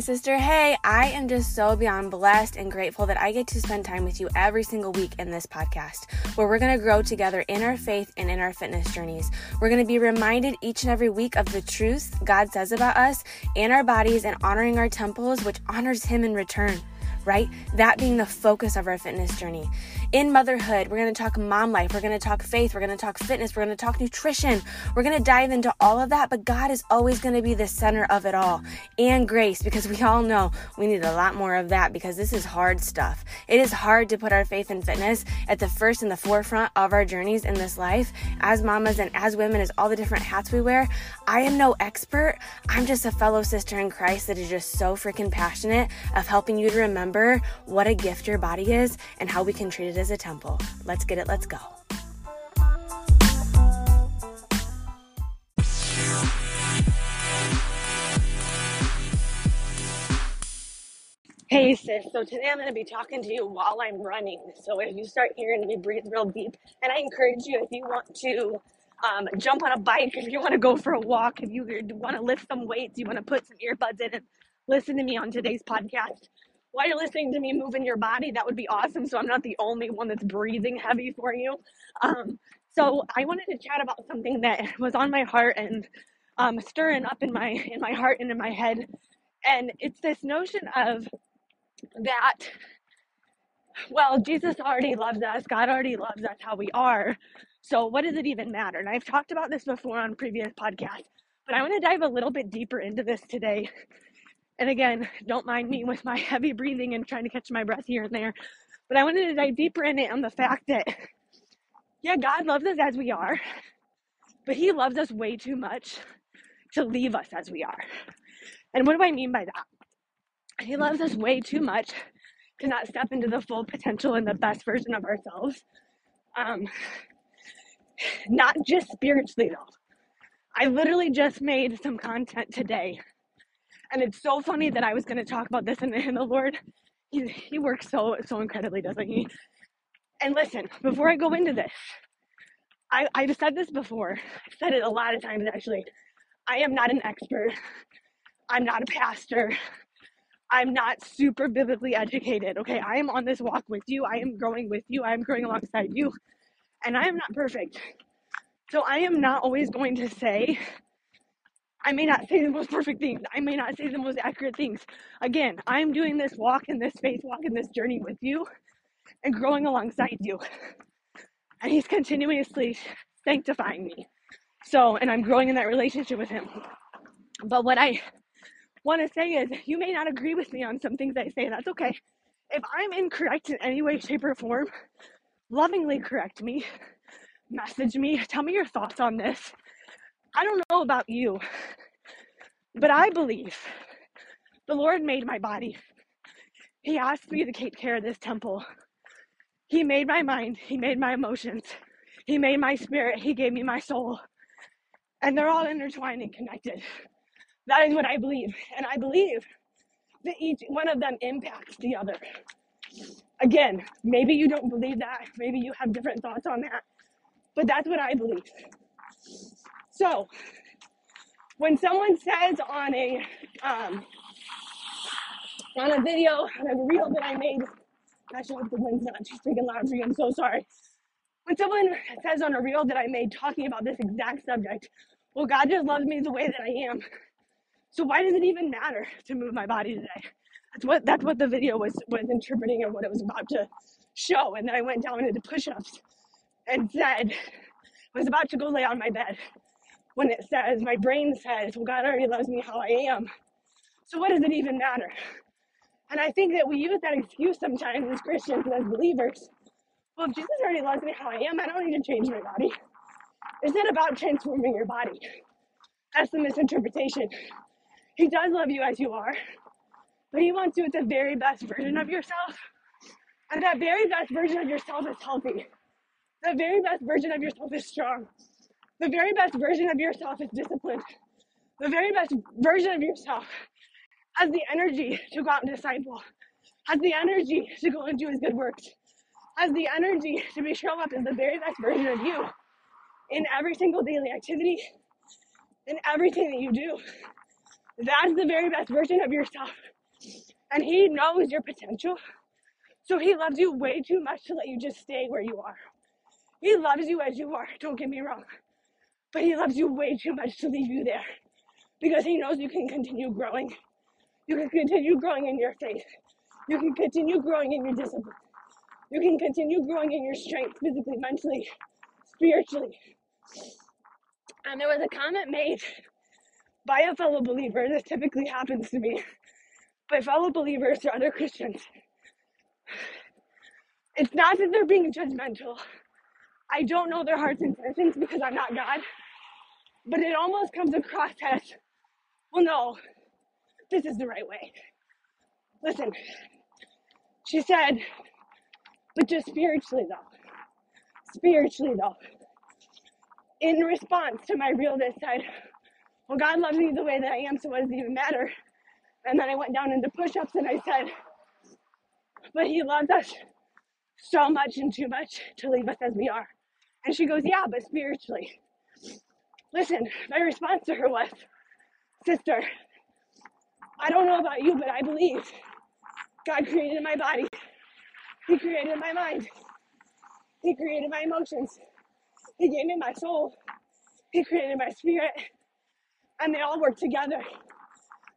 Sister. Hey, I am just so beyond blessed and grateful that I get to spend time with you every single week in this podcast, where we're going to grow together in our faith and in our fitness journeys. We're going to be reminded each and every week of the truth God says about us and our bodies and honoring our temples, which honors Him in return right? That being the focus of our fitness journey. In motherhood, we're going to talk mom life, we're going to talk faith, we're going to talk fitness, we're going to talk nutrition. We're going to dive into all of that, but God is always going to be the center of it all. And grace, because we all know we need a lot more of that because this is hard stuff. It is hard to put our faith and fitness at the first and the forefront of our journeys in this life. As mamas and as women, as all the different hats we wear, I am no expert. I'm just a fellow sister in Christ that is just so freaking passionate of helping you to remember what a gift your body is and how we can treat it as a temple. Let's get it, let's go. Hey sis, so today I'm going to be talking to you while I'm running. So if you start hearing me breathe real deep, and I encourage you if you want to um, jump on a bike, if you want to go for a walk, if you want to lift some weights, you want to put some earbuds in and listen to me on today's podcast, while you're listening to me moving your body, that would be awesome. So I'm not the only one that's breathing heavy for you. Um, so I wanted to chat about something that was on my heart and um, stirring up in my in my heart and in my head, and it's this notion of that. Well, Jesus already loves us. God already loves us how we are. So what does it even matter? And I've talked about this before on previous podcasts, but I want to dive a little bit deeper into this today and again, don't mind me with my heavy breathing and trying to catch my breath here and there. But I wanted to dive deeper in it on the fact that, yeah, God loves us as we are, but He loves us way too much to leave us as we are. And what do I mean by that? He loves us way too much to not step into the full potential and the best version of ourselves. Um, not just spiritually, though. I literally just made some content today and it's so funny that I was going to talk about this, and, and the Lord, he, he works so, so incredibly, doesn't he? And listen, before I go into this, I, I've said this before. I've said it a lot of times, actually. I am not an expert. I'm not a pastor. I'm not super biblically educated. Okay, I am on this walk with you. I am growing with you. I am growing alongside you. And I am not perfect. So I am not always going to say I may not say the most perfect things. I may not say the most accurate things. Again, I'm doing this walk in this faith walk in this journey with you and growing alongside you. And He's continuously sanctifying me. So, and I'm growing in that relationship with Him. But what I want to say is, you may not agree with me on some things I say. That's okay. If I'm incorrect in any way, shape, or form, lovingly correct me, message me, tell me your thoughts on this I don't know about you, but I believe the Lord made my body. He asked me to take care of this temple. He made my mind, He made my emotions, He made my spirit, He gave me my soul. And they're all intertwined and connected. That is what I believe. And I believe that each one of them impacts the other. Again, maybe you don't believe that. Maybe you have different thoughts on that. But that's what I believe. So, when someone says on a um, on a video, on a reel that I made, actually, the wind's not too freaking loud for you. I'm so sorry. When someone says on a reel that I made talking about this exact subject, well, God just loves me the way that I am. So why does it even matter to move my body today? That's what that's what the video was was interpreting and what it was about to show. And then I went down into push-ups and said, I was about to go lay on my bed when it says, my brain says, well, God already loves me how I am. So what does it even matter? And I think that we use that excuse sometimes as Christians and as believers. Well, if Jesus already loves me how I am, I don't need to change my body. It's not about transforming your body. That's the misinterpretation. He does love you as you are, but he wants you with the very best version of yourself. And that very best version of yourself is healthy. The very best version of yourself is strong. The very best version of yourself is disciplined. The very best version of yourself has the energy to go out and disciple, has the energy to go and do his good works, has the energy to be show up as the very best version of you in every single daily activity, in everything that you do. That's the very best version of yourself. And He knows your potential. So He loves you way too much to let you just stay where you are. He loves you as you are, don't get me wrong. But He loves you way too much to leave you there because He knows you can continue growing. You can continue growing in your faith. You can continue growing in your discipline. You can continue growing in your strength physically, mentally, spiritually. And there was a comment made by a fellow believer. This typically happens to me by fellow believers or other Christians. It's not that they're being judgmental. I don't know their heart's intentions because I'm not God. But it almost comes across as, well, no, this is the right way. Listen, she said, but just spiritually though. Spiritually though. In response to my realness said, Well, God loves me the way that I am, so what does it even matter? And then I went down into push ups and I said, But He loves us so much and too much to leave us as we are. And she goes, Yeah, but spiritually. Listen, my response to her was, Sister, I don't know about you, but I believe God created my body. He created my mind. He created my emotions. He gave me my soul. He created my spirit. And they all work together.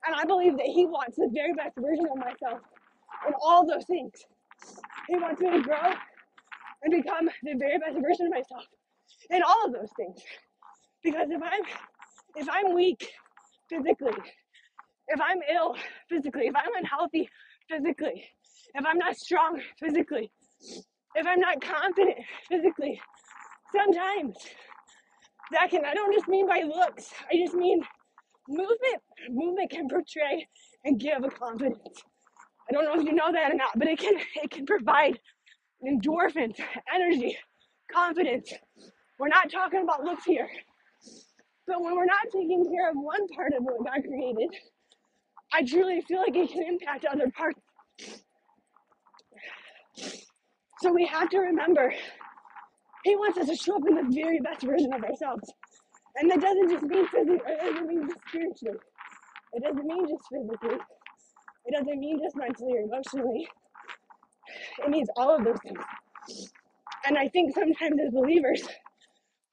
And I believe that He wants the very best version of myself in all those things. He wants me to grow and become the very best version of myself in all of those things. Because if I'm if I'm weak physically, if I'm ill physically, if I'm unhealthy physically, if I'm not strong physically, if I'm not confident physically, sometimes that can, I don't just mean by looks, I just mean movement. Movement can portray and give a confidence. I don't know if you know that or not, but it can it can provide endorphins, energy, confidence. We're not talking about looks here. But when we're not taking care of one part of what God created, I truly feel like it can impact other parts. So we have to remember He wants us to show up in the very best version of ourselves. And that doesn't just mean physically, it doesn't mean just spiritually. It doesn't mean just physically. It doesn't mean just mentally or emotionally. It means all of those things. And I think sometimes as believers,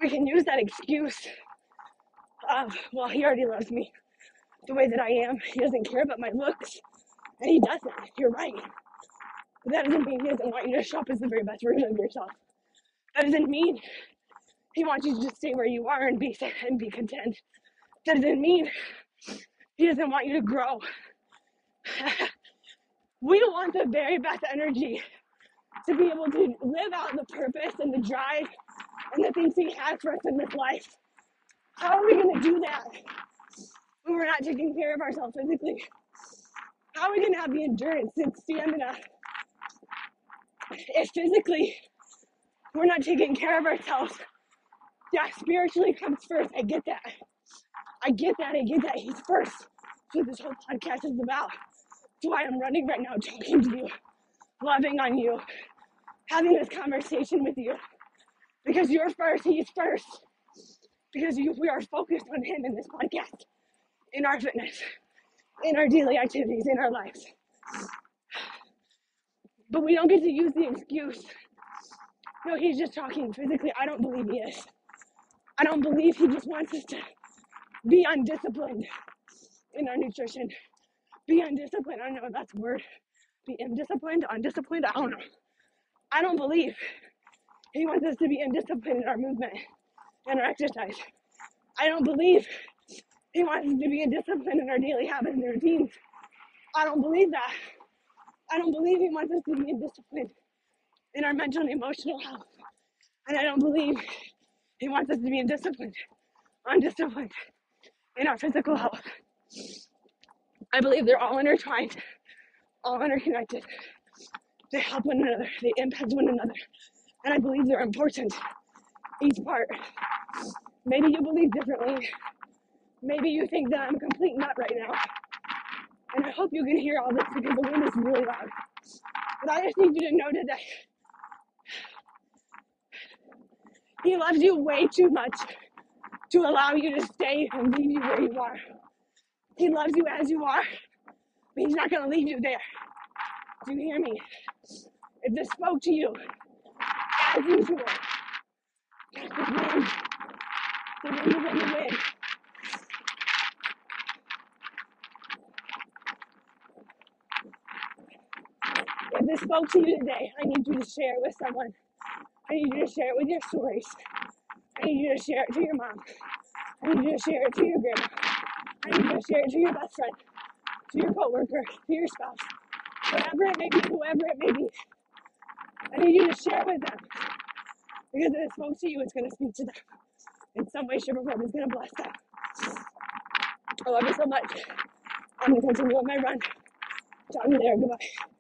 we can use that excuse of, well, he already loves me the way that I am. He doesn't care about my looks. And he doesn't. You're right. But that doesn't mean he doesn't want you to show up as the very best version of yourself. That doesn't mean he wants you to just stay where you are and be and be content. That doesn't mean he doesn't want you to grow. we want the very best energy to be able to live out the purpose and the drive and the things he has for us in this life. How are we going to do that when we're not taking care of ourselves physically? How are we going to have the endurance and stamina if physically we're not taking care of ourselves? Yeah, spiritually comes first. I get that. I get that. I get that. He's first. So this whole podcast is about. Why I'm running right now, talking to you, loving on you, having this conversation with you. Because you're first, he's first. Because you, we are focused on him in this podcast, in our fitness, in our daily activities, in our lives. But we don't get to use the excuse. No, he's just talking physically. I don't believe he is. I don't believe he just wants us to be undisciplined in our nutrition. Be undisciplined. I don't know if that's a word. Be indisciplined, undisciplined. I don't know. I don't believe he wants us to be indisciplined in our movement and our exercise. I don't believe he wants us to be indisciplined in our daily habits and routines. I don't believe that. I don't believe he wants us to be indisciplined in our mental and emotional health. And I don't believe he wants us to be indisciplined, undisciplined in our physical health. I believe they're all intertwined, all interconnected. They help one another, they impact one another. And I believe they're important, each part. Maybe you believe differently. Maybe you think that I'm a complete nut right now. And I hope you can hear all this because the wind is really loud. But I just need you to know today He loves you way too much to allow you to stay and leave you where you are. He loves you as you are, but He's not going to leave you there. Do you hear me? If this spoke to you, as usual, the wind, the wind, the wind. If this spoke to you today, I need you to share it with someone. I need you to share it with your stories. I need you to share it to your mom. I need you to share it to your grandma. I need you to share it to your best friend, to your coworker, to your spouse, whatever it may be, whoever it may be. I need you to share it with them because if it spoke to you, it's going to speak to them in some way, shape, or form. It's going to bless them. I love you so much. I'm going to continue on my run. Talk to you there. Goodbye.